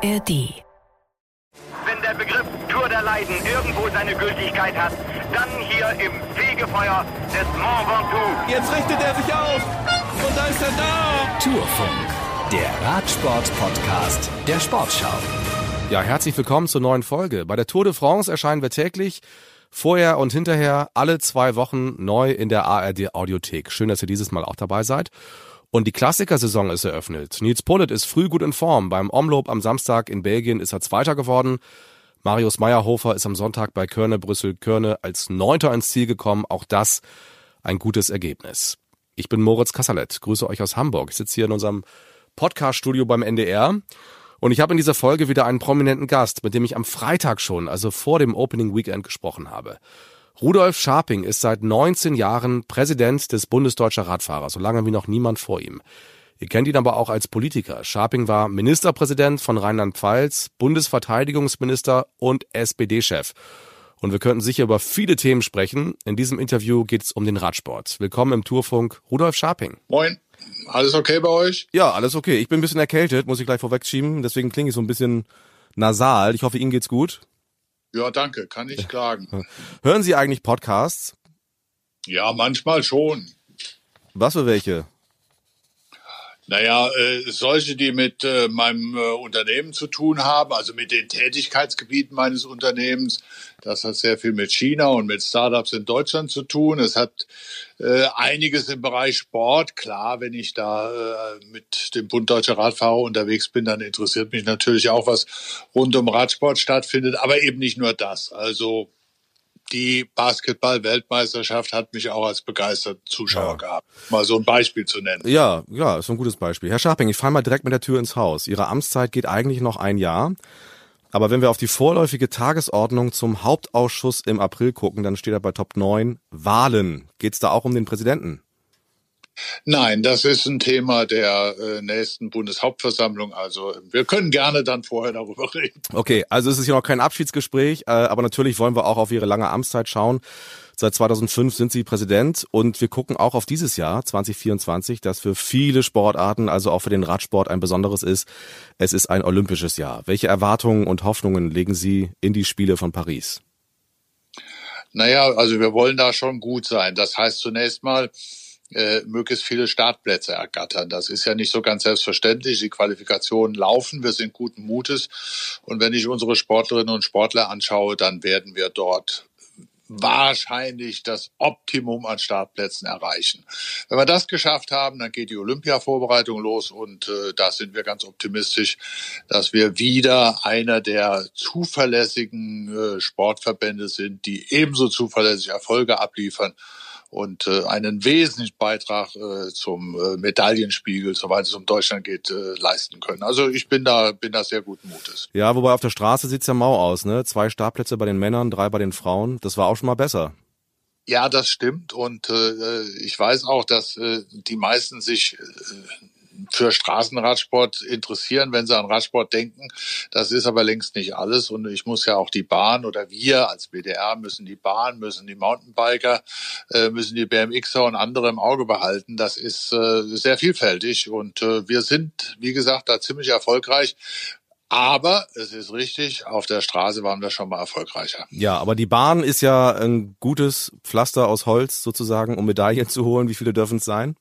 ARD. Wenn der Begriff Tour der Leiden irgendwo seine Gültigkeit hat, dann hier im Fegefeuer des Mont Ventoux. Jetzt richtet er sich auf und da ist er da. Tourfunk, der Radsport-Podcast der Sportschau. Ja, herzlich willkommen zur neuen Folge. Bei der Tour de France erscheinen wir täglich vorher und hinterher alle zwei Wochen neu in der ARD Audiothek. Schön, dass ihr dieses Mal auch dabei seid. Und die Klassikersaison ist eröffnet. Nils Pollitt ist früh gut in Form. Beim Omloop am Samstag in Belgien ist er Zweiter geworden. Marius Meyerhofer ist am Sonntag bei Körne Brüssel Körne als Neunter ins Ziel gekommen. Auch das ein gutes Ergebnis. Ich bin Moritz Kassalet, grüße euch aus Hamburg. Ich sitze hier in unserem Podcast-Studio beim NDR und ich habe in dieser Folge wieder einen prominenten Gast, mit dem ich am Freitag schon, also vor dem Opening Weekend gesprochen habe. Rudolf Scharping ist seit 19 Jahren Präsident des Bundesdeutscher Radfahrer, so lange wie noch niemand vor ihm. Ihr kennt ihn aber auch als Politiker. Scharping war Ministerpräsident von Rheinland-Pfalz, Bundesverteidigungsminister und SPD-Chef. Und wir könnten sicher über viele Themen sprechen. In diesem Interview geht es um den Radsport. Willkommen im Tourfunk, Rudolf Scharping. Moin. Alles okay bei euch? Ja, alles okay. Ich bin ein bisschen erkältet, muss ich gleich vorwegschieben. Deswegen klinge ich so ein bisschen nasal. Ich hoffe, Ihnen geht's gut. Ja, danke, kann ich klagen. Hören Sie eigentlich Podcasts? Ja, manchmal schon. Was für welche? Naja, äh, solche, die mit äh, meinem äh, Unternehmen zu tun haben, also mit den Tätigkeitsgebieten meines Unternehmens. Das hat sehr viel mit China und mit Startups in Deutschland zu tun. Es hat äh, einiges im Bereich Sport. Klar, wenn ich da äh, mit dem Bund Deutscher Radfahrer unterwegs bin, dann interessiert mich natürlich auch, was rund um Radsport stattfindet, aber eben nicht nur das. Also die Basketball-Weltmeisterschaft hat mich auch als begeisterten Zuschauer ja. gehabt. Mal so ein Beispiel zu nennen. Ja, ja, ist ein gutes Beispiel. Herr Scharping, ich falle mal direkt mit der Tür ins Haus. Ihre Amtszeit geht eigentlich noch ein Jahr. Aber wenn wir auf die vorläufige Tagesordnung zum Hauptausschuss im April gucken, dann steht da bei Top 9 Wahlen. Geht's da auch um den Präsidenten? Nein, das ist ein Thema der äh, nächsten Bundeshauptversammlung. Also wir können gerne dann vorher darüber reden. Okay, also es ist hier noch kein Abschiedsgespräch, äh, aber natürlich wollen wir auch auf Ihre lange Amtszeit schauen. Seit 2005 sind Sie Präsident und wir gucken auch auf dieses Jahr 2024, das für viele Sportarten, also auch für den Radsport ein besonderes ist. Es ist ein olympisches Jahr. Welche Erwartungen und Hoffnungen legen Sie in die Spiele von Paris? Naja, also wir wollen da schon gut sein. Das heißt zunächst mal, äh, möglichst viele Startplätze ergattern. Das ist ja nicht so ganz selbstverständlich. Die Qualifikationen laufen, wir sind guten Mutes. Und wenn ich unsere Sportlerinnen und Sportler anschaue, dann werden wir dort wahrscheinlich das Optimum an Startplätzen erreichen. Wenn wir das geschafft haben, dann geht die Olympia-Vorbereitung los und äh, da sind wir ganz optimistisch, dass wir wieder einer der zuverlässigen äh, Sportverbände sind, die ebenso zuverlässig Erfolge abliefern und äh, einen wesentlichen Beitrag äh, zum äh, Medaillenspiegel, soweit es um Deutschland geht, äh, leisten können. Also ich bin da, bin da sehr guten Mutes. Ja, wobei auf der Straße sieht's ja mau aus, ne? Zwei Startplätze bei den Männern, drei bei den Frauen. Das war auch schon mal besser. Ja, das stimmt. Und äh, ich weiß auch, dass äh, die meisten sich äh, für Straßenradsport interessieren, wenn sie an Radsport denken. Das ist aber längst nicht alles. Und ich muss ja auch die Bahn oder wir als BDR müssen die Bahn, müssen die Mountainbiker, äh, müssen die BMXer und andere im Auge behalten. Das ist äh, sehr vielfältig. Und äh, wir sind, wie gesagt, da ziemlich erfolgreich. Aber es ist richtig, auf der Straße waren wir schon mal erfolgreicher. Ja, aber die Bahn ist ja ein gutes Pflaster aus Holz sozusagen, um Medaillen zu holen. Wie viele dürfen es sein?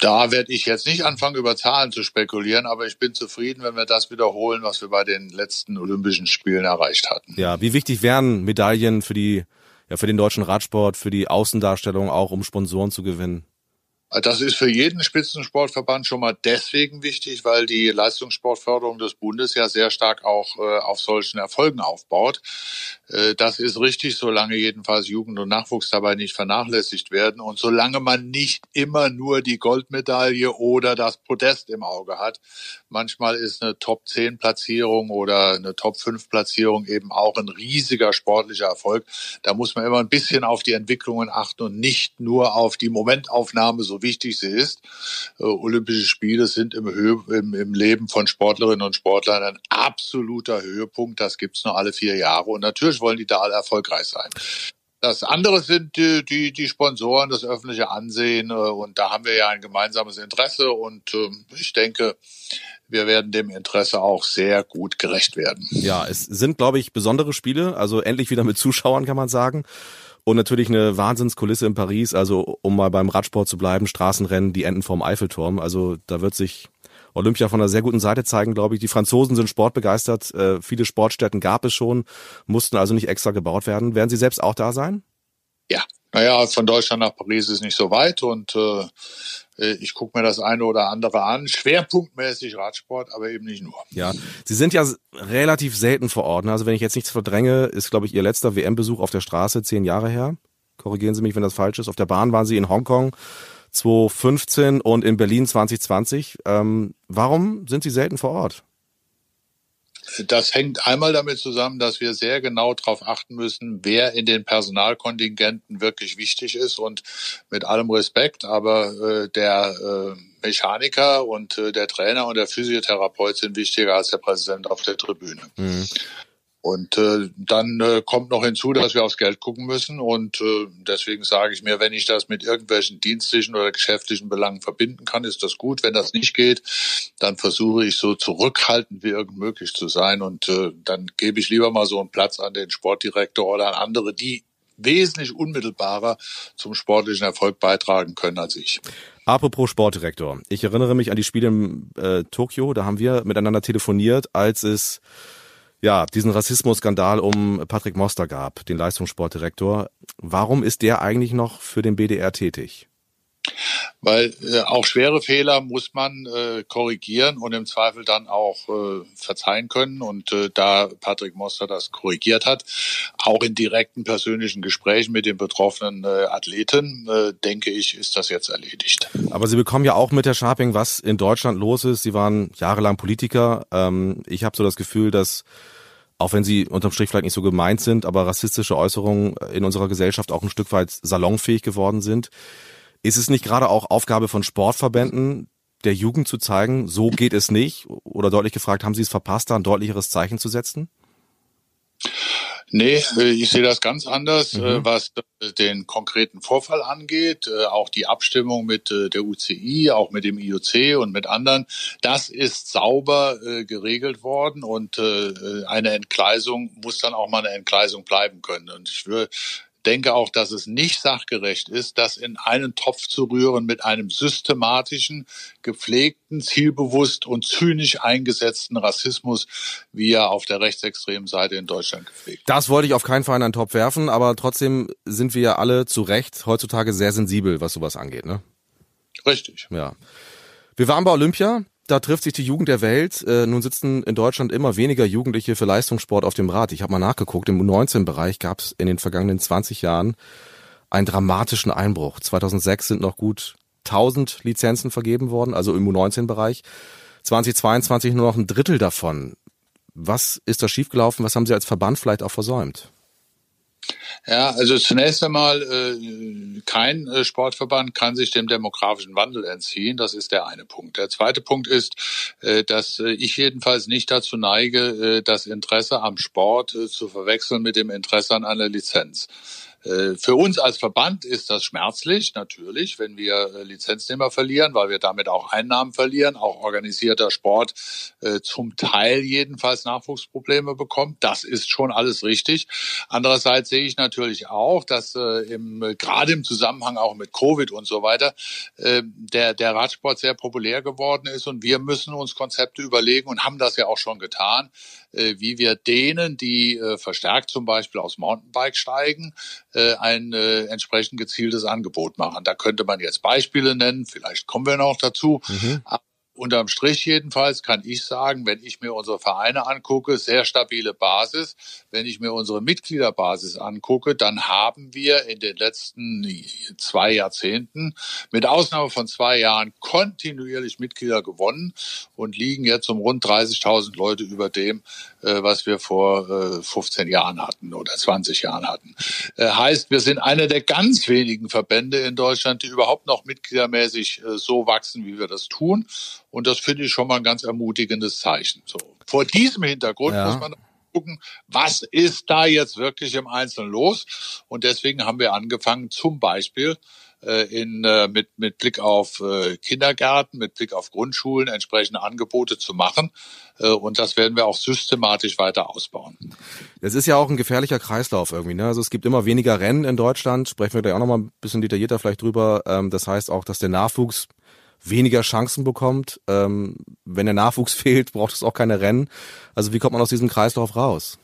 Da werde ich jetzt nicht anfangen, über Zahlen zu spekulieren, aber ich bin zufrieden, wenn wir das wiederholen, was wir bei den letzten Olympischen Spielen erreicht hatten. Ja, wie wichtig wären Medaillen für die, ja, für den deutschen Radsport, für die Außendarstellung auch, um Sponsoren zu gewinnen? Das ist für jeden Spitzensportverband schon mal deswegen wichtig, weil die Leistungssportförderung des Bundes ja sehr stark auch äh, auf solchen Erfolgen aufbaut. Äh, das ist richtig, solange jedenfalls Jugend und Nachwuchs dabei nicht vernachlässigt werden und solange man nicht immer nur die Goldmedaille oder das Podest im Auge hat. Manchmal ist eine Top 10 Platzierung oder eine Top 5 Platzierung eben auch ein riesiger sportlicher Erfolg. Da muss man immer ein bisschen auf die Entwicklungen achten und nicht nur auf die Momentaufnahme, so wichtig sie ist. Äh, Olympische Spiele sind im, Höhe, im, im Leben von Sportlerinnen und Sportlern ein absoluter Höhepunkt. Das gibt's nur alle vier Jahre. Und natürlich wollen die da alle erfolgreich sein. Das andere sind die, die, die Sponsoren, das öffentliche Ansehen. Äh, und da haben wir ja ein gemeinsames Interesse. Und äh, ich denke, wir werden dem Interesse auch sehr gut gerecht werden. Ja, es sind, glaube ich, besondere Spiele. Also endlich wieder mit Zuschauern, kann man sagen. Und natürlich eine Wahnsinnskulisse in Paris. Also um mal beim Radsport zu bleiben, Straßenrennen, die enden vorm Eiffelturm. Also da wird sich Olympia von einer sehr guten Seite zeigen, glaube ich. Die Franzosen sind sportbegeistert. Äh, viele Sportstätten gab es schon, mussten also nicht extra gebaut werden. Werden Sie selbst auch da sein? Ja, naja, von Deutschland nach Paris ist nicht so weit und äh, ich gucke mir das eine oder andere an. Schwerpunktmäßig Radsport, aber eben nicht nur. Ja, Sie sind ja relativ selten vor Ort. Ne? Also wenn ich jetzt nichts verdränge, ist, glaube ich, Ihr letzter WM-Besuch auf der Straße zehn Jahre her. Korrigieren Sie mich, wenn das falsch ist. Auf der Bahn waren Sie in Hongkong 2015 und in Berlin 2020. Ähm, warum sind Sie selten vor Ort? Das hängt einmal damit zusammen, dass wir sehr genau darauf achten müssen, wer in den Personalkontingenten wirklich wichtig ist und mit allem Respekt, aber äh, der äh, Mechaniker und äh, der Trainer und der Physiotherapeut sind wichtiger als der Präsident auf der Tribüne. Mhm. Und äh, dann äh, kommt noch hinzu, dass wir aufs Geld gucken müssen. Und äh, deswegen sage ich mir, wenn ich das mit irgendwelchen dienstlichen oder geschäftlichen Belangen verbinden kann, ist das gut. Wenn das nicht geht, dann versuche ich so zurückhaltend wie irgend möglich zu sein. Und äh, dann gebe ich lieber mal so einen Platz an den Sportdirektor oder an andere, die wesentlich unmittelbarer zum sportlichen Erfolg beitragen können als ich. Apropos Sportdirektor. Ich erinnere mich an die Spiele in äh, Tokio. Da haben wir miteinander telefoniert, als es ja, diesen Rassismusskandal um Patrick Moster gab, den Leistungssportdirektor. Warum ist der eigentlich noch für den BDR tätig? Weil äh, auch schwere Fehler muss man äh, korrigieren und im Zweifel dann auch äh, verzeihen können. Und äh, da Patrick Moster das korrigiert hat, auch in direkten persönlichen Gesprächen mit den betroffenen äh, Athleten, äh, denke ich, ist das jetzt erledigt. Aber Sie bekommen ja auch mit, Herr Scharping, was in Deutschland los ist. Sie waren jahrelang Politiker. Ähm, ich habe so das Gefühl, dass auch wenn sie unterm Strich vielleicht nicht so gemeint sind, aber rassistische Äußerungen in unserer Gesellschaft auch ein Stück weit salonfähig geworden sind. Ist es nicht gerade auch Aufgabe von Sportverbänden, der Jugend zu zeigen, so geht es nicht? Oder deutlich gefragt, haben Sie es verpasst, da ein deutlicheres Zeichen zu setzen? Nee, äh, ich sehe das ganz anders, äh, mhm. was den konkreten Vorfall angeht. Äh, auch die Abstimmung mit der UCI, auch mit dem IOC und mit anderen. Das ist sauber geregelt worden und eine Entgleisung muss dann auch mal eine Entgleisung bleiben können. Und ich würde denke auch, dass es nicht sachgerecht ist, das in einen Topf zu rühren mit einem systematischen, gepflegten, zielbewusst und zynisch eingesetzten Rassismus, wie er auf der rechtsextremen Seite in Deutschland gepflegt. Das wollte ich auf keinen Fall in einen Topf werfen, aber trotzdem sind wir ja alle zu Recht heutzutage sehr sensibel, was sowas angeht, ne? Richtig. Ja. Wir waren bei Olympia da trifft sich die Jugend der Welt. Äh, nun sitzen in Deutschland immer weniger Jugendliche für Leistungssport auf dem Rad. Ich habe mal nachgeguckt, im U19-Bereich gab es in den vergangenen 20 Jahren einen dramatischen Einbruch. 2006 sind noch gut 1000 Lizenzen vergeben worden, also im U19-Bereich. 2022 nur noch ein Drittel davon. Was ist da schiefgelaufen? Was haben Sie als Verband vielleicht auch versäumt? Ja, also zunächst einmal, äh, kein äh, Sportverband kann sich dem demografischen Wandel entziehen. Das ist der eine Punkt. Der zweite Punkt ist, äh, dass äh, ich jedenfalls nicht dazu neige, äh, das Interesse am Sport äh, zu verwechseln mit dem Interesse an einer Lizenz. Äh, für uns als Verband ist das schmerzlich, natürlich, wenn wir äh, Lizenznehmer verlieren, weil wir damit auch Einnahmen verlieren, auch organisierter Sport äh, zum Teil jedenfalls Nachwuchsprobleme bekommt. Das ist schon alles richtig. Andererseits sehe ich natürlich auch, dass im, gerade im Zusammenhang auch mit Covid und so weiter der, der Radsport sehr populär geworden ist und wir müssen uns Konzepte überlegen und haben das ja auch schon getan, wie wir denen, die verstärkt zum Beispiel aus Mountainbike steigen, äh, ein äh, entsprechend gezieltes Angebot machen. Da könnte man jetzt Beispiele nennen, vielleicht kommen wir noch dazu. Mhm. Unterm Strich jedenfalls kann ich sagen, wenn ich mir unsere Vereine angucke, sehr stabile Basis. Wenn ich mir unsere Mitgliederbasis angucke, dann haben wir in den letzten zwei Jahrzehnten mit Ausnahme von zwei Jahren kontinuierlich Mitglieder gewonnen und liegen jetzt um rund 30.000 Leute über dem, äh, was wir vor 15 äh, Jahren hatten oder 20 Jahren hatten. Äh, heißt, wir sind einer der ganz wenigen Verbände in Deutschland, die überhaupt noch mitgliedermäßig so wachsen, wie wir das tun. Und das finde ich schon mal ein ganz ermutigendes Zeichen. So. Vor diesem Hintergrund ja. muss man gucken, was ist da jetzt wirklich im Einzelnen los? Und deswegen haben wir angefangen, zum Beispiel äh, in, äh, mit, mit Blick auf äh, Kindergärten, mit Blick auf Grundschulen entsprechende Angebote zu machen. Und das werden wir auch systematisch weiter ausbauen. Es ist ja auch ein gefährlicher Kreislauf irgendwie. Ne? Also es gibt immer weniger Rennen in Deutschland. Sprechen wir da auch noch mal ein bisschen detaillierter vielleicht drüber. Ähm, das heißt auch, dass der Nachwuchs weniger Chancen bekommt. Ähm, wenn der Nachwuchs fehlt, braucht es auch keine Rennen. Also wie kommt man aus diesem Kreislauf raus?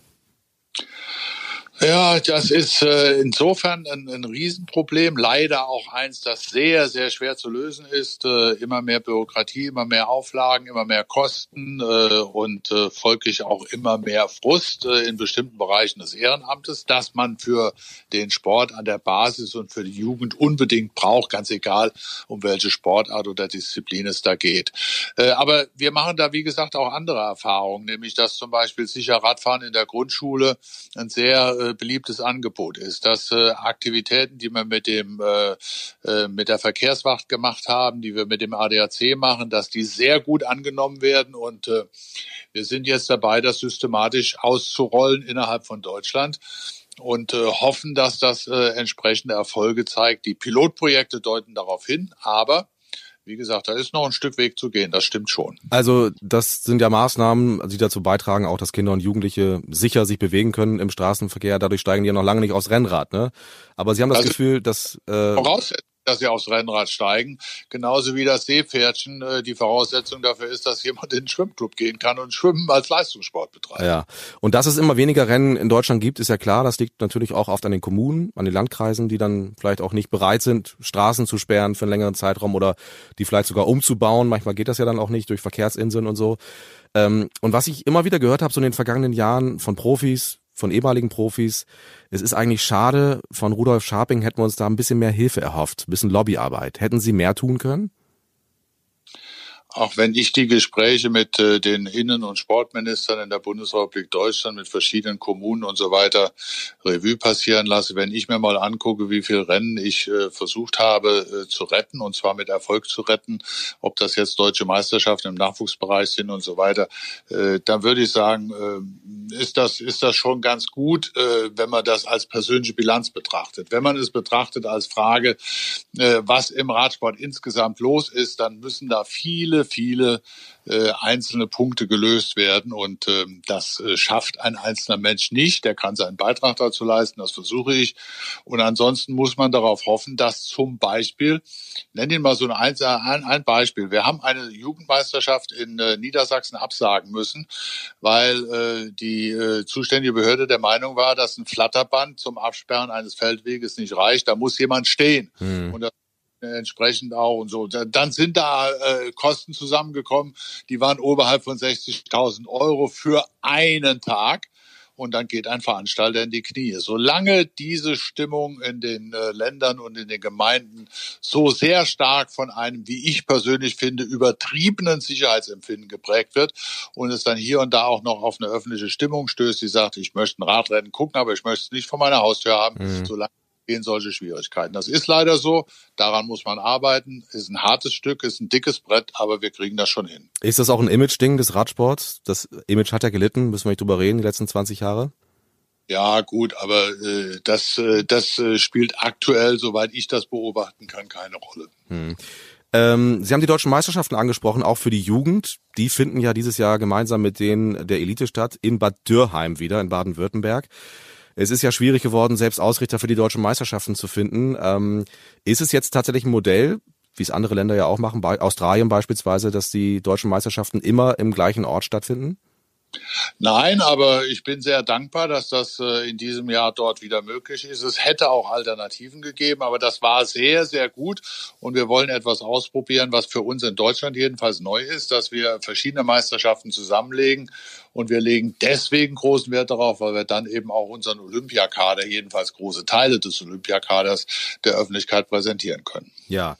Ja, das ist äh, insofern ein, ein Riesenproblem. Leider auch eins, das sehr, sehr schwer zu lösen ist. Äh, immer mehr Bürokratie, immer mehr Auflagen, immer mehr Kosten äh, und äh, folglich auch immer mehr Frust äh, in bestimmten Bereichen des Ehrenamtes, dass man für den Sport an der Basis und für die Jugend unbedingt braucht, ganz egal, um welche Sportart oder Disziplin es da geht. Äh, aber wir machen da, wie gesagt, auch andere Erfahrungen, nämlich dass zum Beispiel sicher Radfahren in der Grundschule ein sehr äh, beliebtes Angebot ist, dass äh, Aktivitäten, die wir mit dem äh, äh, mit der Verkehrswacht gemacht haben, die wir mit dem ADAC machen, dass die sehr gut angenommen werden und äh, wir sind jetzt dabei, das systematisch auszurollen innerhalb von Deutschland und äh, hoffen, dass das äh, entsprechende Erfolge zeigt. Die Pilotprojekte deuten darauf hin, aber wie gesagt, da ist noch ein Stück Weg zu gehen, das stimmt schon. Also das sind ja Maßnahmen, die dazu beitragen, auch dass Kinder und Jugendliche sicher sich bewegen können im Straßenverkehr. Dadurch steigen die ja noch lange nicht aufs Rennrad. Ne? Aber Sie haben das, das Gefühl, dass... Äh, Voraussetzung dass sie aufs Rennrad steigen. Genauso wie das Seepferdchen äh, die Voraussetzung dafür ist, dass jemand in den Schwimmclub gehen kann und Schwimmen als Leistungssport betreibt. Ja, und dass es immer weniger Rennen in Deutschland gibt, ist ja klar. Das liegt natürlich auch oft an den Kommunen, an den Landkreisen, die dann vielleicht auch nicht bereit sind, Straßen zu sperren für einen längeren Zeitraum oder die vielleicht sogar umzubauen. Manchmal geht das ja dann auch nicht durch Verkehrsinseln und so. Ähm, und was ich immer wieder gehört habe so in den vergangenen Jahren von Profis, von ehemaligen Profis. Es ist eigentlich schade, von Rudolf Scharping hätten wir uns da ein bisschen mehr Hilfe erhofft, ein bisschen Lobbyarbeit. Hätten Sie mehr tun können? Auch wenn ich die Gespräche mit äh, den Innen- und Sportministern in der Bundesrepublik Deutschland, mit verschiedenen Kommunen und so weiter Revue passieren lasse, wenn ich mir mal angucke, wie viele Rennen ich äh, versucht habe äh, zu retten, und zwar mit Erfolg zu retten, ob das jetzt deutsche Meisterschaften im Nachwuchsbereich sind und so weiter, dann würde ich sagen, äh, ist das, ist das schon ganz gut, wenn man das als persönliche Bilanz betrachtet. Wenn man es betrachtet als Frage, was im Radsport insgesamt los ist, dann müssen da viele viele, äh, einzelne Punkte gelöst werden. Und ähm, das äh, schafft ein einzelner Mensch nicht. Der kann seinen Beitrag dazu leisten, das versuche ich. Und ansonsten muss man darauf hoffen, dass zum Beispiel, nenne ihn mal so ein, ein, ein Beispiel, wir haben eine Jugendmeisterschaft in äh, Niedersachsen absagen müssen, weil äh, die äh, zuständige Behörde der Meinung war, dass ein Flatterband zum Absperren eines Feldweges nicht reicht. Da muss jemand stehen. Mhm. Und das entsprechend auch und so. Dann sind da äh, Kosten zusammengekommen, die waren oberhalb von 60.000 Euro für einen Tag. Und dann geht ein Veranstalter in die Knie. Solange diese Stimmung in den äh, Ländern und in den Gemeinden so sehr stark von einem, wie ich persönlich finde, übertriebenen Sicherheitsempfinden geprägt wird und es dann hier und da auch noch auf eine öffentliche Stimmung stößt, die sagt, ich möchte ein Radrennen gucken, aber ich möchte es nicht vor meiner Haustür haben, mhm. solange gehen solche Schwierigkeiten. Das ist leider so. Daran muss man arbeiten. Ist ein hartes Stück, ist ein dickes Brett, aber wir kriegen das schon hin. Ist das auch ein Image-Ding des Radsports? Das Image hat ja gelitten, müssen wir nicht drüber reden, die letzten 20 Jahre? Ja, gut, aber äh, das, äh, das äh, spielt aktuell, soweit ich das beobachten kann, keine Rolle. Hm. Ähm, Sie haben die deutschen Meisterschaften angesprochen, auch für die Jugend. Die finden ja dieses Jahr gemeinsam mit denen der Elite statt in Bad Dürrheim wieder in Baden-Württemberg. Es ist ja schwierig geworden, selbst Ausrichter für die deutschen Meisterschaften zu finden. Ähm, ist es jetzt tatsächlich ein Modell, wie es andere Länder ja auch machen, bei Australien beispielsweise, dass die deutschen Meisterschaften immer im gleichen Ort stattfinden? Nein, aber ich bin sehr dankbar, dass das äh, in diesem Jahr dort wieder möglich ist. Es hätte auch Alternativen gegeben, aber das war sehr, sehr gut. Und wir wollen etwas ausprobieren, was für uns in Deutschland jedenfalls neu ist, dass wir verschiedene Meisterschaften zusammenlegen. Und wir legen deswegen großen Wert darauf, weil wir dann eben auch unseren Olympiakader, jedenfalls große Teile des Olympiakaders, der Öffentlichkeit präsentieren können. Ja.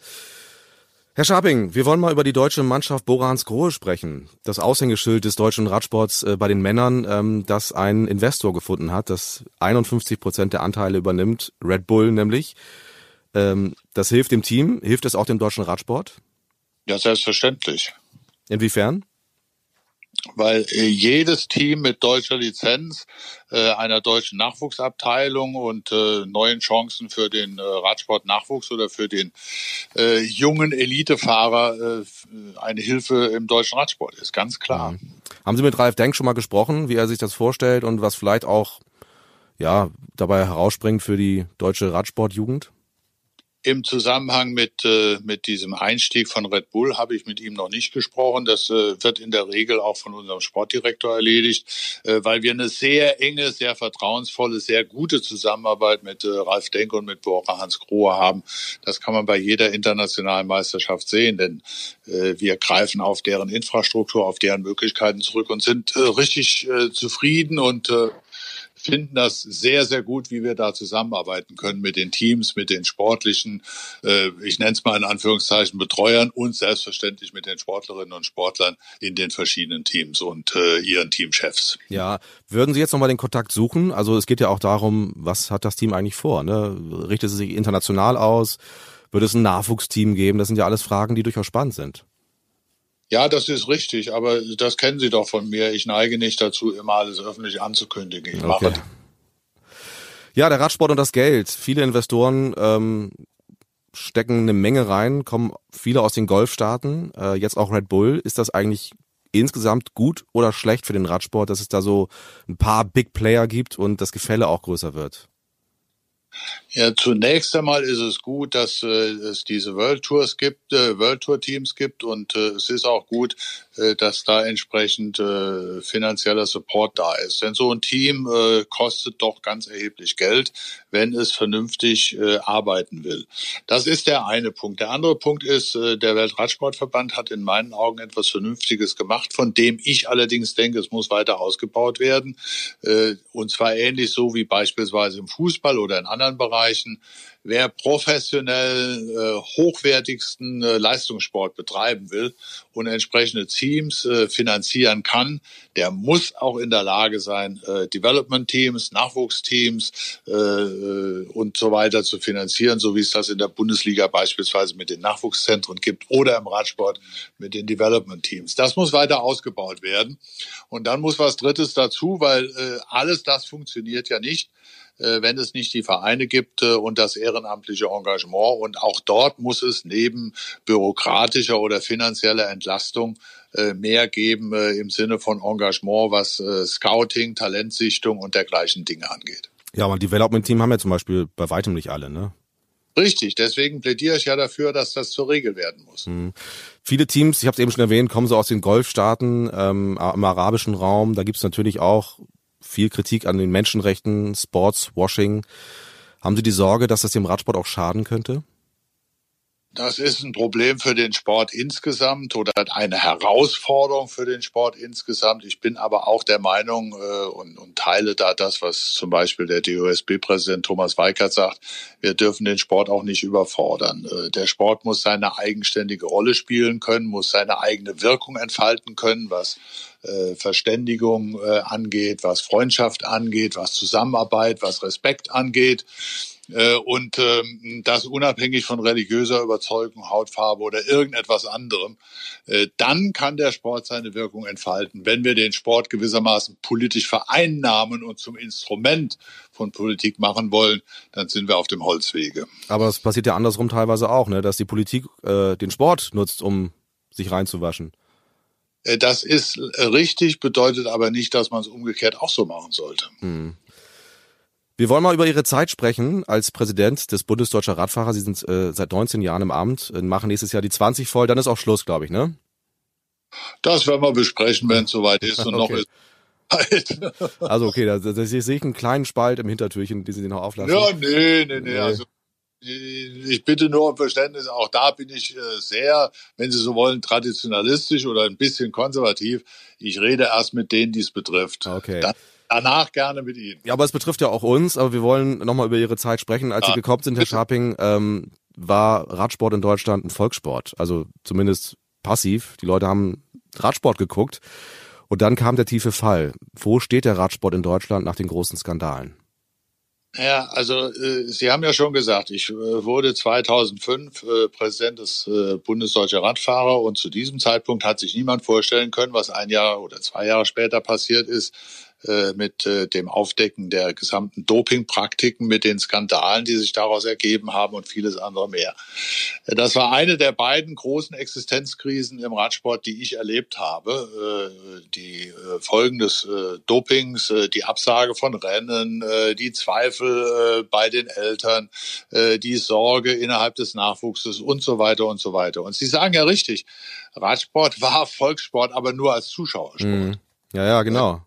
Herr Schabing, wir wollen mal über die deutsche Mannschaft Borans Grohe sprechen. Das Aushängeschild des deutschen Radsports äh, bei den Männern, ähm, das ein Investor gefunden hat, das 51 Prozent der Anteile übernimmt, Red Bull nämlich. Ähm, das hilft dem Team, hilft es auch dem deutschen Radsport? Ja, selbstverständlich. Inwiefern? Weil äh, jedes Team mit deutscher Lizenz, äh, einer deutschen Nachwuchsabteilung und äh, neuen Chancen für den Radsport-Nachwuchs oder für den jungen Elitefahrer eine Hilfe im deutschen Radsport ist, ganz klar. Haben Sie mit Ralf Denk schon mal gesprochen, wie er sich das vorstellt und was vielleicht auch ja dabei herausspringt für die deutsche Radsportjugend? Im Zusammenhang mit, äh, mit diesem Einstieg von Red Bull habe ich mit ihm noch nicht gesprochen. Das äh, wird in der Regel auch von unserem Sportdirektor erledigt, äh, weil wir eine sehr enge, sehr vertrauensvolle, sehr gute Zusammenarbeit mit äh, Ralf Denk und mit Bora Hans Grohe haben. Das kann man bei jeder internationalen Meisterschaft sehen, denn äh, wir greifen auf deren Infrastruktur, auf deren Möglichkeiten zurück und sind äh, richtig zufrieden und finden das sehr, sehr gut, wie wir da zusammenarbeiten können mit den Teams, mit den sportlichen, äh, ich nenne es mal in Anführungszeichen, Betreuern und selbstverständlich mit den Sportlerinnen und Sportlern in den verschiedenen Teams und äh, ihren Teamchefs. Ja, würden Sie jetzt nochmal den Kontakt suchen? Also es geht ja auch darum, was hat das Team eigentlich vor? Ne? Richtet es sich international aus? Würde es ein Nachwuchsteam geben? Das sind ja alles Fragen, die durchaus spannend sind. Ja, das ist richtig, aber das kennen Sie doch von mir. Ich neige nicht dazu, immer alles öffentlich anzukündigen. Ich okay. mache ja, der Radsport und das Geld. Viele Investoren ähm, stecken eine Menge rein, kommen viele aus den Golfstaaten, äh, jetzt auch Red Bull. Ist das eigentlich insgesamt gut oder schlecht für den Radsport, dass es da so ein paar Big Player gibt und das Gefälle auch größer wird? Ja, zunächst einmal ist es gut, dass äh, es diese World Tours gibt, äh, World Tour Teams gibt und äh, es ist auch gut, äh, dass da entsprechend äh, finanzieller Support da ist. Denn so ein Team äh, kostet doch ganz erheblich Geld, wenn es vernünftig äh, arbeiten will. Das ist der eine Punkt. Der andere Punkt ist, äh, der Weltradsportverband hat in meinen Augen etwas Vernünftiges gemacht, von dem ich allerdings denke, es muss weiter ausgebaut werden. Äh, und zwar ähnlich so wie beispielsweise im Fußball oder in anderen Bereichen Bereichen, wer professionell äh, hochwertigsten äh, Leistungssport betreiben will und entsprechende Teams äh, finanzieren kann, der muss auch in der Lage sein, äh, Development-Teams, Nachwuchsteams äh, äh, und so weiter zu finanzieren, so wie es das in der Bundesliga beispielsweise mit den Nachwuchszentren gibt oder im Radsport mit den Development-Teams. Das muss weiter ausgebaut werden. Und dann muss was Drittes dazu, weil äh, alles das funktioniert ja nicht, äh, wenn es nicht die Vereine gibt äh, und das ehrenamtliche Engagement. Und auch dort muss es neben bürokratischer oder finanzieller Entlastung äh, mehr geben im Sinne von Engagement, was Scouting, Talentsichtung und dergleichen Dinge angeht. Ja, aber Development-Team haben ja zum Beispiel bei weitem nicht alle, ne? Richtig, deswegen plädiere ich ja dafür, dass das zur Regel werden muss. Mhm. Viele Teams, ich habe es eben schon erwähnt, kommen so aus den Golfstaaten, ähm, im arabischen Raum. Da gibt's natürlich auch viel Kritik an den Menschenrechten, Sportswashing. Haben Sie die Sorge, dass das dem Radsport auch schaden könnte? Das ist ein Problem für den Sport insgesamt oder eine Herausforderung für den Sport insgesamt. Ich bin aber auch der Meinung äh, und, und, teile da das, was zum Beispiel der DOSB-Präsident Thomas Weikert sagt. Wir dürfen den Sport auch nicht überfordern. Äh, der Sport muss seine eigenständige Rolle spielen können, muss seine eigene Wirkung entfalten können, was äh, Verständigung äh, angeht, was Freundschaft angeht, was Zusammenarbeit, was Respekt angeht. Äh, und ähm, das unabhängig von religiöser Überzeugung, Hautfarbe oder irgendetwas anderem, äh, dann kann der Sport seine Wirkung entfalten. Wenn wir den Sport gewissermaßen politisch vereinnahmen und zum Instrument von Politik machen wollen, dann sind wir auf dem Holzwege. Aber es passiert ja andersrum teilweise auch, ne? dass die Politik äh, den Sport nutzt, um sich reinzuwaschen. Äh, das ist richtig, bedeutet aber nicht, dass man es umgekehrt auch so machen sollte. Hm. Wir wollen mal über Ihre Zeit sprechen als Präsident des Bundesdeutscher Radfahrer. Sie sind äh, seit 19 Jahren im Amt, äh, machen nächstes Jahr die 20 voll, dann ist auch Schluss, glaube ich, ne? Das werden wir besprechen, wenn es soweit ist und okay. noch ist. also okay, da, da, da sehe ich einen kleinen Spalt im Hintertürchen, die Sie noch auflassen. Ja, nee, nee, nee. Also ich bitte nur um Verständnis, auch da bin ich äh, sehr, wenn Sie so wollen, traditionalistisch oder ein bisschen konservativ. Ich rede erst mit denen, die es betrifft. Okay. Dann danach gerne mit Ihnen. Ja, aber es betrifft ja auch uns, aber wir wollen nochmal über Ihre Zeit sprechen. Als ja. Sie gekommen sind, Herr Scharping, ähm, war Radsport in Deutschland ein Volkssport. Also zumindest passiv. Die Leute haben Radsport geguckt. Und dann kam der tiefe Fall. Wo steht der Radsport in Deutschland nach den großen Skandalen? Ja, also äh, Sie haben ja schon gesagt, ich äh, wurde 2005 äh, Präsident des äh, Bundesdeutscher Radfahrer und zu diesem Zeitpunkt hat sich niemand vorstellen können, was ein Jahr oder zwei Jahre später passiert ist, mit äh, dem Aufdecken der gesamten Dopingpraktiken, mit den Skandalen, die sich daraus ergeben haben und vieles andere mehr. Äh, das war eine der beiden großen Existenzkrisen im Radsport, die ich erlebt habe. Die Folgen des Dopings, die Absage von Rennen, die Zweifel bei den Eltern, die Sorge innerhalb des Nachwuchses und so weiter und so weiter. Und Sie sagen ja richtig, Radsport war Volkssport, aber nur als Zuschauersport. Mhm. Ja, ja, genau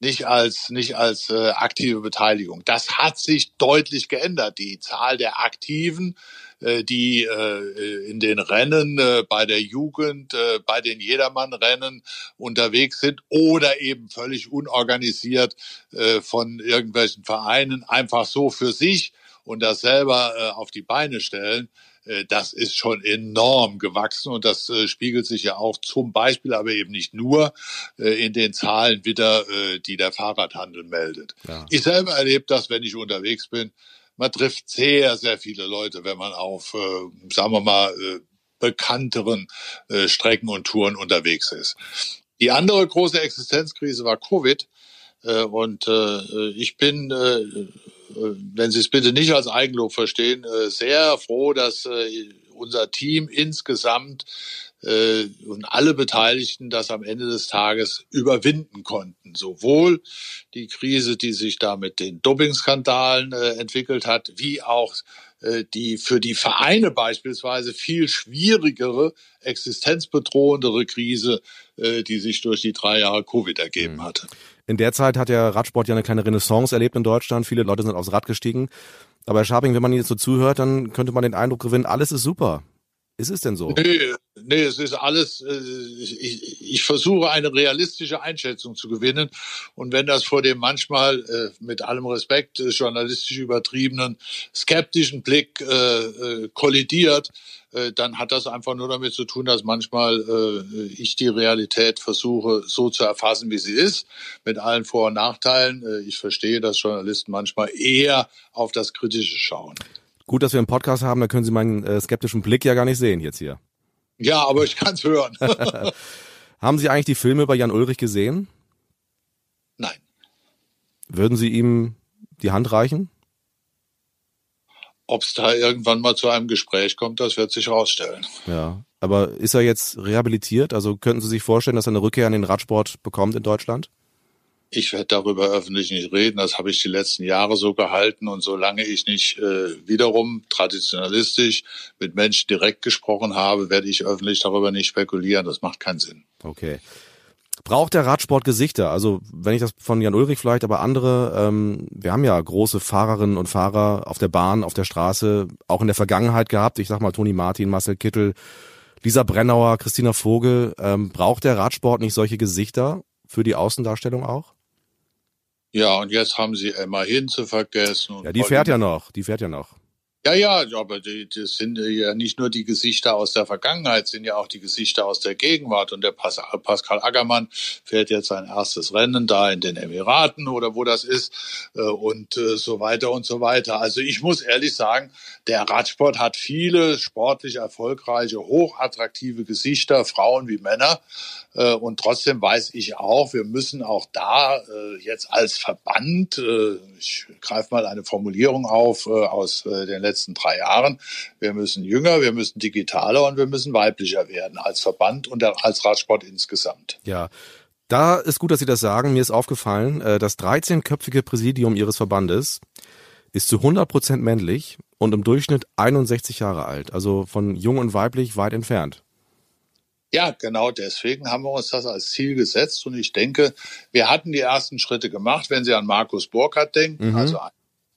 nicht als nicht als äh, aktive Beteiligung. Das hat sich deutlich geändert. Die Zahl der Aktiven, äh, die äh, in den Rennen äh, bei der Jugend, äh, bei den Jedermann-Rennen unterwegs sind oder eben völlig unorganisiert äh, von irgendwelchen Vereinen einfach so für sich und das selber äh, auf die Beine stellen, äh, das ist schon enorm gewachsen und das äh, spiegelt sich ja auch zum Beispiel, aber eben nicht nur äh, in den Zahlen wieder, die der Fahrradhandel meldet. Ja. Ich selber erlebe das, wenn ich unterwegs bin. Man trifft sehr, sehr viele Leute, wenn man auf, sagen wir mal, bekannteren Strecken und Touren unterwegs ist. Die andere große Existenzkrise war Covid. Und ich bin wenn Sie es bitte nicht als Eigenlob verstehen, äh, sehr froh, dass äh, unser Team insgesamt äh, und alle Beteiligten das am Ende des Tages überwinden konnten. Sowohl die Krise, die sich da mit den Dopingskandalen entwickelt hat, wie auch die für die Vereine beispielsweise viel schwierigere, existenzbedrohendere Krise, die sich durch die drei Jahre Covid ergeben hm. hatte. In der Zeit hat der Radsport ja eine kleine Renaissance erlebt in Deutschland. Viele Leute sind aufs Rad gestiegen. Aber Herr Schabing, wenn man Ihnen jetzt so zuhört, dann könnte man den Eindruck gewinnen, alles ist super. Ist es denn so? Nee, nee es ist alles, äh, ich, ich versuche eine realistische Einschätzung zu gewinnen. Und wenn das vor dem manchmal äh, mit allem Respekt äh, journalistisch übertriebenen skeptischen Blick kollidiert, dann hat das einfach nur damit zu tun, dass manchmal ich die Realität versuche so zu erfassen, wie sie ist, mit allen Vor- und Nachteilen. Ich verstehe, dass Journalisten manchmal eher auf das Kritische schauen. Gut, dass wir einen Podcast haben, da können Sie meinen äh, skeptischen Blick ja gar nicht sehen jetzt hier. Ja, aber ich kann es hören. haben Sie eigentlich die Filme bei Jan Ulrich gesehen? Nein. Würden Sie ihm die Hand reichen? Ob es da irgendwann mal zu einem Gespräch kommt, das wird sich herausstellen. Ja, aber ist er jetzt rehabilitiert? Also könnten Sie sich vorstellen, dass er eine Rückkehr an den Radsport bekommt in Deutschland? Ich werde darüber öffentlich nicht reden. Das habe ich die letzten Jahre so gehalten. Und solange ich nicht äh, wiederum traditionalistisch mit Menschen direkt gesprochen habe, werde ich öffentlich darüber nicht spekulieren. Das macht keinen Sinn. Okay. Braucht der Radsport Gesichter? Also wenn ich das von Jan Ulrich vielleicht, aber andere, ähm, wir haben ja große Fahrerinnen und Fahrer auf der Bahn, auf der Straße, auch in der Vergangenheit gehabt. Ich sag mal Toni Martin, Marcel Kittel, Lisa Brennauer, Christina Vogel. Ähm, braucht der Radsport nicht solche Gesichter für die Außendarstellung auch? Ja, und jetzt haben sie Emma Hinze vergessen. ja, die fährt ja noch, die fährt ja noch. Ja, ja, aber das sind ja nicht nur die Gesichter aus der Vergangenheit, sind ja auch die Gesichter aus der Gegenwart. Und der Pascal Ackermann fährt jetzt sein erstes Rennen da in den Emiraten oder wo das ist äh, und äh, so weiter und so weiter. Also ich muss ehrlich sagen, der Radsport hat viele sportlich erfolgreiche, hochattraktive Gesichter, Frauen wie Männer. Äh, und trotzdem weiß ich auch, wir müssen auch da jetzt als Verband, ich greife mal eine Formulierung auf aus den letzten letzten drei Jahren. Wir müssen jünger, wir müssen digitaler und wir müssen weiblicher werden als Verband und als Radsport insgesamt. Ja. Da ist gut, dass Sie das sagen. Mir ist aufgefallen, äh, das 13-köpfige Präsidium Ihres Verbandes ist zu 100 Prozent männlich und im Durchschnitt 61 Jahre alt. Also von jung und weiblich weit entfernt. Ja, genau deswegen haben wir uns das als Ziel gesetzt und ich denke, wir hatten die ersten Schritte gemacht, wenn Sie an Markus Burkhardt denken, mhm. also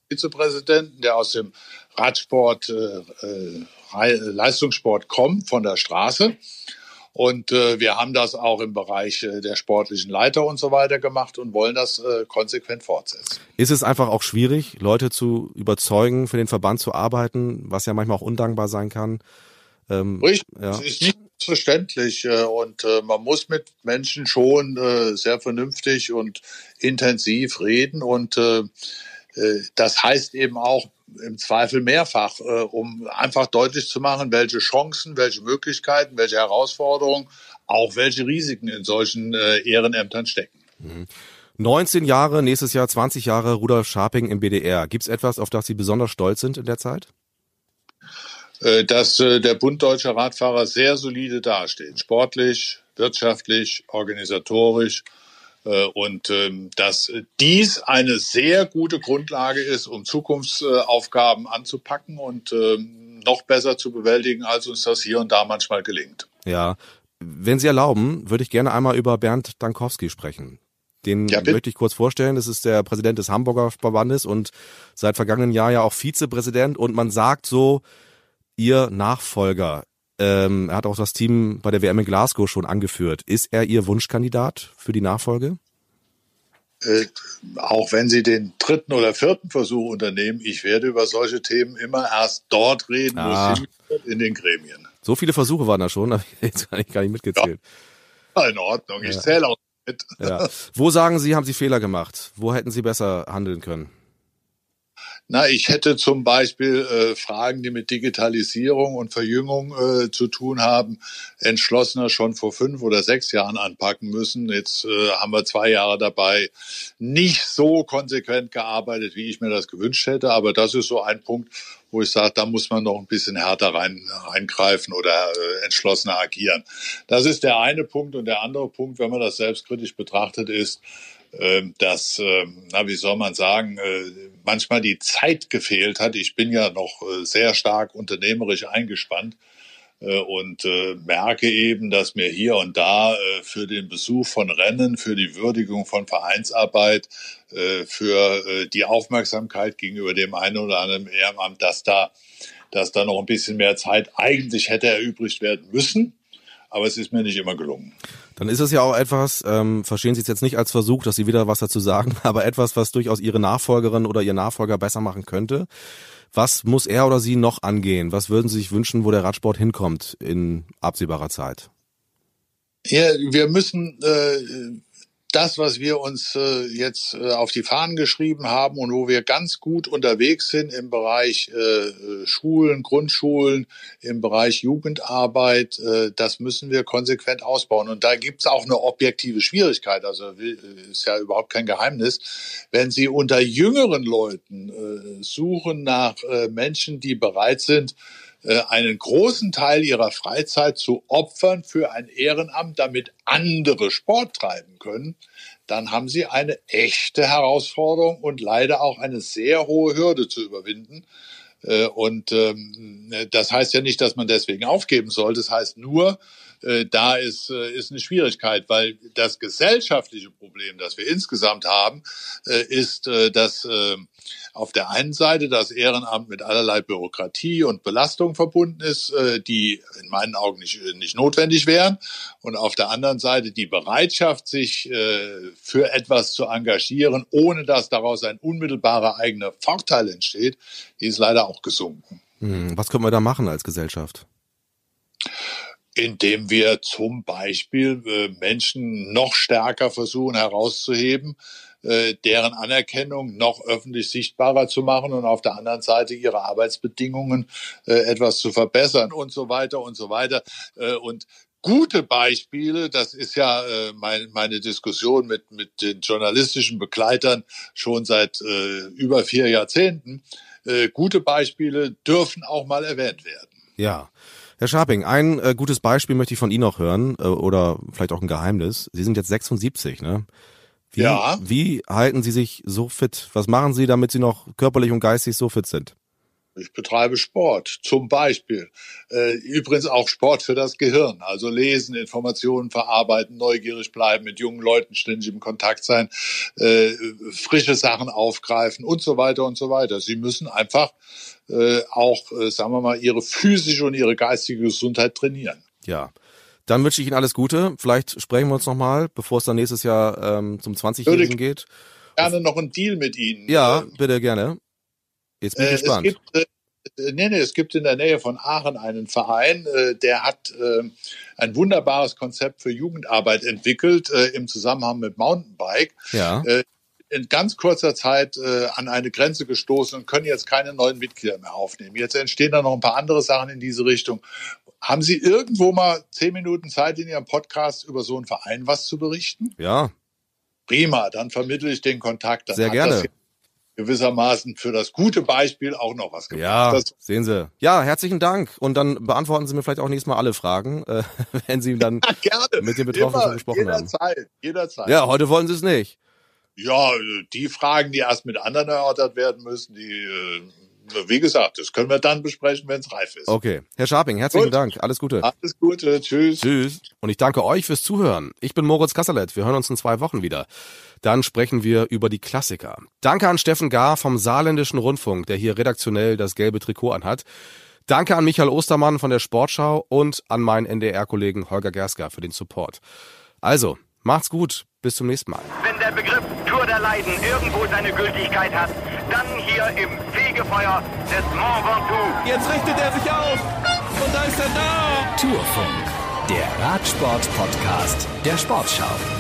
Vizepräsidenten, der aus dem Radsport, äh, äh, Leistungssport kommt, von der Straße. Und äh, wir haben das auch im Bereich äh, der sportlichen Leiter und so weiter gemacht und wollen das äh, konsequent fortsetzen. Ist es einfach auch schwierig, Leute zu überzeugen, für den Verband zu arbeiten, was ja manchmal auch undankbar sein kann? Ähm, Richtig, ja. es ist nicht verständlich äh, und man muss mit Menschen schon sehr vernünftig und intensiv reden und das heißt eben auch im Zweifel mehrfach, äh, um einfach deutlich zu machen, welche Chancen, welche Möglichkeiten, welche Herausforderungen, auch welche Risiken in solchen äh, Ehrenämtern stecken. Mhm. 19 Jahre, nächstes Jahr 20 Jahre Rudolf Scharping im BDR. Gibt es etwas, auf das Sie besonders stolz sind in der Zeit? Äh, dass äh, der Bund Deutscher Radfahrer sehr solide dasteht. Sportlich, wirtschaftlich, organisatorisch. Äh, und ähm, dass dies eine sehr gute Grundlage ist, um Zukunftsaufgaben anzupacken und ähm, noch besser zu bewältigen, als uns das hier und da manchmal gelingt. Ja. Wenn Sie erlauben, würde ich gerne einmal über Bernd Dankowski sprechen. Den ja, möchte ich kurz vorstellen. Das ist der Präsident des Hamburger Verbandes und seit vergangenen Jahr ja auch Vizepräsident. Und man sagt so, Ihr Nachfolger, ähm, er hat auch das Team bei der WM in Glasgow schon angeführt. Ist er Ihr Wunschkandidat für die Nachfolge? Äh, auch wenn Sie den dritten oder vierten Versuch unternehmen, ich werde über solche Themen immer erst dort reden, ah. wo es in den Gremien. So viele Versuche waren da schon, habe ich jetzt gar nicht, gar nicht mitgezählt. Ja, in Ordnung, ich ja. zähle auch mit. Ja. Wo sagen Sie, haben Sie Fehler gemacht? Wo hätten Sie besser handeln können? Na, ich hätte zum Beispiel äh, Fragen, die mit Digitalisierung und Verjüngung äh, zu tun haben, entschlossener schon vor fünf oder sechs Jahren anpacken müssen. Jetzt äh, haben wir zwei Jahre dabei nicht so konsequent gearbeitet, wie ich mir das gewünscht hätte. Aber das ist so ein Punkt, wo ich sage, da muss man noch ein bisschen härter rein, reingreifen oder äh, entschlossener agieren. Das ist der eine Punkt. Und der andere Punkt, wenn man das selbstkritisch betrachtet, ist, ähm, dass, ähm, na, wie soll man sagen, äh, manchmal die Zeit gefehlt hat. Ich bin ja noch äh, sehr stark unternehmerisch eingespannt äh, und merke eben, dass mir hier und da für den Besuch von Rennen, für die Würdigung von Vereinsarbeit, für die Aufmerksamkeit gegenüber dem einen oder anderen Ehrenamt, dass da, dass da noch ein bisschen mehr Zeit eigentlich hätte erübrigt werden müssen aber es ist mir nicht immer gelungen. Dann ist es ja auch etwas, ähm, verstehen Sie es jetzt nicht als Versuch, dass Sie wieder was dazu sagen, aber etwas, was durchaus Ihre Nachfolgerin oder Ihr Nachfolger besser machen könnte. Was muss er oder sie noch angehen? Was würden Sie sich wünschen, wo der Radsport hinkommt in absehbarer Zeit? Ja, wir müssen äh, das, was wir uns äh, jetzt äh, auf die Fahnen geschrieben haben und wo wir ganz gut unterwegs sind im Bereich äh, Schulen, Grundschulen, im Bereich Jugendarbeit, äh, das müssen wir konsequent ausbauen. Und da gibt's auch eine objektive Schwierigkeit, also äh, ist ja überhaupt kein Geheimnis. Wenn Sie unter jüngeren Leuten äh, suchen nach äh, Menschen, die bereit sind, äh, einen großen Teil ihrer Freizeit zu opfern für ein Ehrenamt, damit andere Sport treiben können, dann haben sie eine echte Herausforderung und leider auch eine sehr hohe Hürde zu überwinden. Äh, und ähm, das heißt ja nicht, dass man deswegen aufgeben soll. Das heißt nur, äh, da ist, äh, ist eine Schwierigkeit, weil das gesellschaftliche Problem, das wir insgesamt haben, äh, ist, äh, dass äh, auf der einen Seite das Ehrenamt mit allerlei Bürokratie und Belastung verbunden ist, äh, die in meinen Augen nicht, nicht notwendig wären. Und auf der anderen Seite die Bereitschaft, sich äh, für etwas zu engagieren, ohne dass daraus ein unmittelbarer eigener Vorteil entsteht, die ist leider auch gesunken. Hm, was können wir da machen als Gesellschaft? Indem wir zum Beispiel äh, Menschen noch stärker versuchen herauszuheben, äh, deren Anerkennung noch öffentlich sichtbarer zu machen und auf der anderen Seite ihre Arbeitsbedingungen äh, etwas zu verbessern und so weiter und so weiter. Und gute Beispiele, das ist ja mein, meine Diskussion mit, mit den journalistischen Begleitern schon seit über vier Jahrzehnten, gute Beispiele dürfen auch mal erwähnt werden. Ja. Herr Scharping, ein äh, gutes Beispiel möchte ich von Ihnen noch hören äh, oder vielleicht auch ein Geheimnis. Sie sind jetzt 76, ne? Wie, ja. Wie halten Sie sich so fit? Was machen Sie, damit Sie noch körperlich und geistig so fit sind? Ich betreibe Sport, zum Beispiel. Äh, übrigens auch Sport für das Gehirn. Also lesen, Informationen verarbeiten, neugierig bleiben, mit jungen Leuten ständig im Kontakt sein, äh, frische Sachen aufgreifen und so weiter und so weiter. Sie müssen einfach äh, auch, äh, sagen wir mal, ihre physische und ihre geistige Gesundheit trainieren. Ja. Dann wünsche ich Ihnen alles Gute. Vielleicht sprechen wir uns nochmal, bevor es dann nächstes Jahr ähm, zum 20-Jährigen geht. Gerne noch einen Deal mit Ihnen. Ja, bitte gerne. Jetzt bin ich äh, gespannt. Es gibt, äh, nee, nee, es gibt in der Nähe von Aachen einen Verein, äh, der hat äh, ein wunderbares Konzept für Jugendarbeit entwickelt äh, im Zusammenhang mit Mountainbike. Ja. Äh, in ganz kurzer Zeit äh, an eine Grenze gestoßen und können jetzt keine neuen Mitglieder mehr aufnehmen. Jetzt entstehen da noch ein paar andere Sachen in diese Richtung. Haben Sie irgendwo mal zehn Minuten Zeit in Ihrem Podcast über so einen Verein was zu berichten? Ja. Prima, dann vermittle ich den Kontakt. Dann Sehr gerne gewissermaßen für das gute Beispiel auch noch was gemacht. Ja, das sehen Sie. Ja, herzlichen Dank. Und dann beantworten Sie mir vielleicht auch nächstes Mal alle Fragen, äh, wenn Sie dann ja, mit den Betroffenen schon gesprochen jederzeit, haben. Jederzeit, jederzeit. Ja, heute wollen Sie es nicht. Ja, die Fragen, die erst mit anderen erörtert werden müssen, die, äh, wie gesagt, das können wir dann besprechen, wenn es reif ist. Okay. Herr Scharping, herzlichen Gut. Dank. Alles Gute. Alles Gute. Tschüss. Tschüss. Und ich danke euch fürs Zuhören. Ich bin Moritz Kasserlet. Wir hören uns in zwei Wochen wieder. Dann sprechen wir über die Klassiker. Danke an Steffen Gar vom Saarländischen Rundfunk, der hier redaktionell das gelbe Trikot anhat. Danke an Michael Ostermann von der Sportschau und an meinen NDR-Kollegen Holger Gerska für den Support. Also, macht's gut. Bis zum nächsten Mal. Wenn der Begriff Tour der Leiden irgendwo seine Gültigkeit hat, dann hier im Fegefeuer des Mont Ventoux. Jetzt richtet er sich auf und da ist er da. Tourfunk, der Radsport-Podcast der Sportschau.